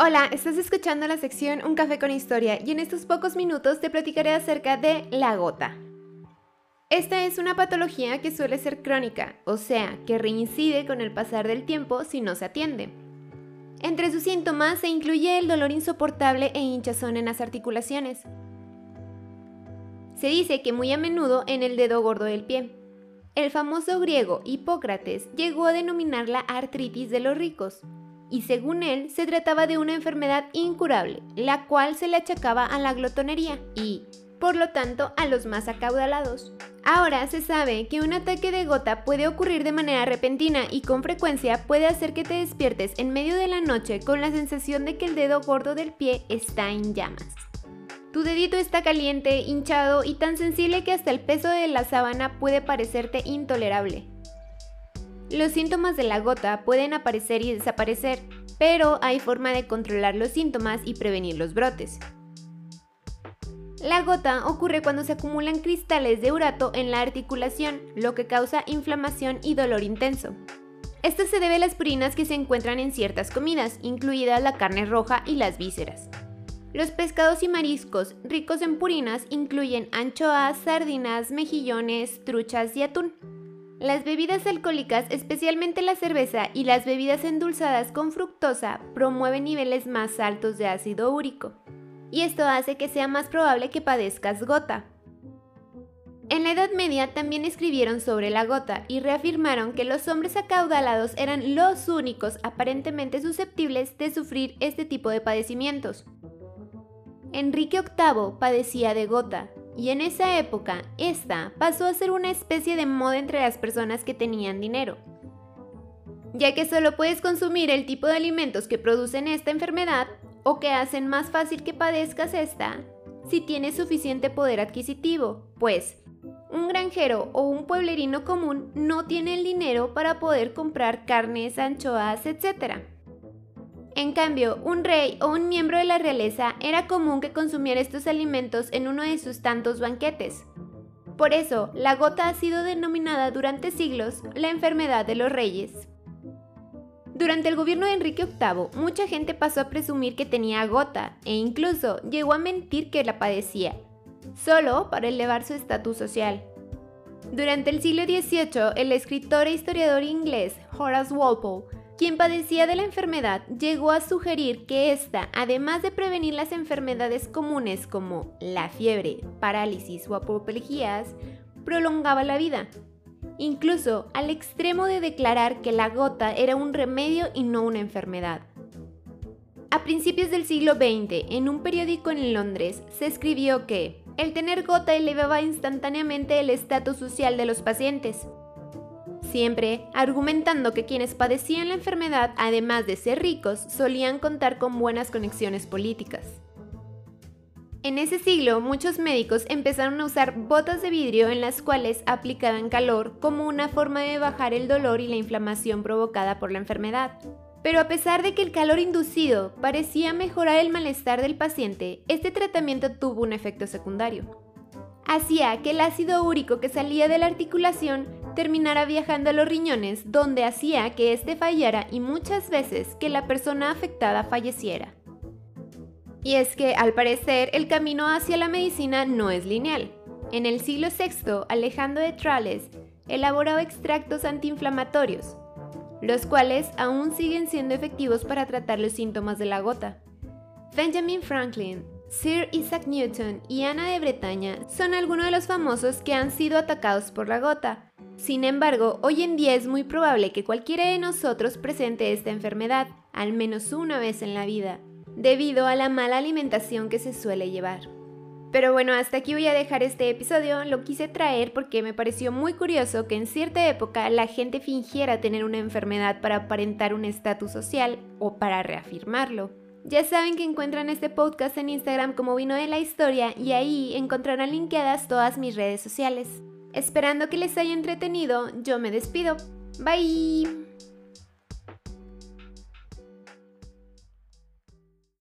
Hola, estás escuchando la sección Un café con historia y en estos pocos minutos te platicaré acerca de la gota. Esta es una patología que suele ser crónica, o sea, que reincide con el pasar del tiempo si no se atiende. Entre sus síntomas se incluye el dolor insoportable e hinchazón en las articulaciones. Se dice que muy a menudo en el dedo gordo del pie. El famoso griego Hipócrates llegó a denominarla artritis de los ricos, y según él se trataba de una enfermedad incurable, la cual se le achacaba a la glotonería y, por lo tanto, a los más acaudalados. Ahora se sabe que un ataque de gota puede ocurrir de manera repentina y con frecuencia puede hacer que te despiertes en medio de la noche con la sensación de que el dedo gordo del pie está en llamas. Tu dedito está caliente, hinchado y tan sensible que hasta el peso de la sábana puede parecerte intolerable. Los síntomas de la gota pueden aparecer y desaparecer, pero hay forma de controlar los síntomas y prevenir los brotes. La gota ocurre cuando se acumulan cristales de urato en la articulación, lo que causa inflamación y dolor intenso. Esto se debe a las purinas que se encuentran en ciertas comidas, incluida la carne roja y las vísceras. Los pescados y mariscos ricos en purinas incluyen anchoas, sardinas, mejillones, truchas y atún. Las bebidas alcohólicas, especialmente la cerveza y las bebidas endulzadas con fructosa, promueven niveles más altos de ácido úrico, y esto hace que sea más probable que padezcas gota. En la Edad Media también escribieron sobre la gota y reafirmaron que los hombres acaudalados eran los únicos aparentemente susceptibles de sufrir este tipo de padecimientos. Enrique VIII padecía de gota, y en esa época, esta pasó a ser una especie de moda entre las personas que tenían dinero. Ya que solo puedes consumir el tipo de alimentos que producen esta enfermedad o que hacen más fácil que padezcas esta si tienes suficiente poder adquisitivo, pues un granjero o un pueblerino común no tiene el dinero para poder comprar carnes, anchoas, etc. En cambio, un rey o un miembro de la realeza era común que consumiera estos alimentos en uno de sus tantos banquetes. Por eso, la gota ha sido denominada durante siglos la enfermedad de los reyes. Durante el gobierno de Enrique VIII, mucha gente pasó a presumir que tenía gota e incluso llegó a mentir que la padecía, solo para elevar su estatus social. Durante el siglo XVIII, el escritor e historiador inglés Horace Walpole quien padecía de la enfermedad llegó a sugerir que esta, además de prevenir las enfermedades comunes como la fiebre, parálisis o apoplejías, prolongaba la vida, incluso al extremo de declarar que la gota era un remedio y no una enfermedad. A principios del siglo XX, en un periódico en Londres, se escribió que el tener gota elevaba instantáneamente el estatus social de los pacientes, siempre argumentando que quienes padecían la enfermedad, además de ser ricos, solían contar con buenas conexiones políticas. En ese siglo, muchos médicos empezaron a usar botas de vidrio en las cuales aplicaban calor como una forma de bajar el dolor y la inflamación provocada por la enfermedad. Pero a pesar de que el calor inducido parecía mejorar el malestar del paciente, este tratamiento tuvo un efecto secundario. Hacía que el ácido úrico que salía de la articulación terminara viajando a los riñones, donde hacía que éste fallara y muchas veces que la persona afectada falleciera. Y es que, al parecer, el camino hacia la medicina no es lineal. En el siglo VI, Alejandro de Trales elaboraba extractos antiinflamatorios, los cuales aún siguen siendo efectivos para tratar los síntomas de la gota. Benjamin Franklin, Sir Isaac Newton y Ana de Bretaña son algunos de los famosos que han sido atacados por la gota, sin embargo, hoy en día es muy probable que cualquiera de nosotros presente esta enfermedad, al menos una vez en la vida, debido a la mala alimentación que se suele llevar. Pero bueno, hasta aquí voy a dejar este episodio, lo quise traer porque me pareció muy curioso que en cierta época la gente fingiera tener una enfermedad para aparentar un estatus social o para reafirmarlo. Ya saben que encuentran este podcast en Instagram como Vino de la Historia y ahí encontrarán linkeadas todas mis redes sociales. Esperando que les haya entretenido, yo me despido. Bye.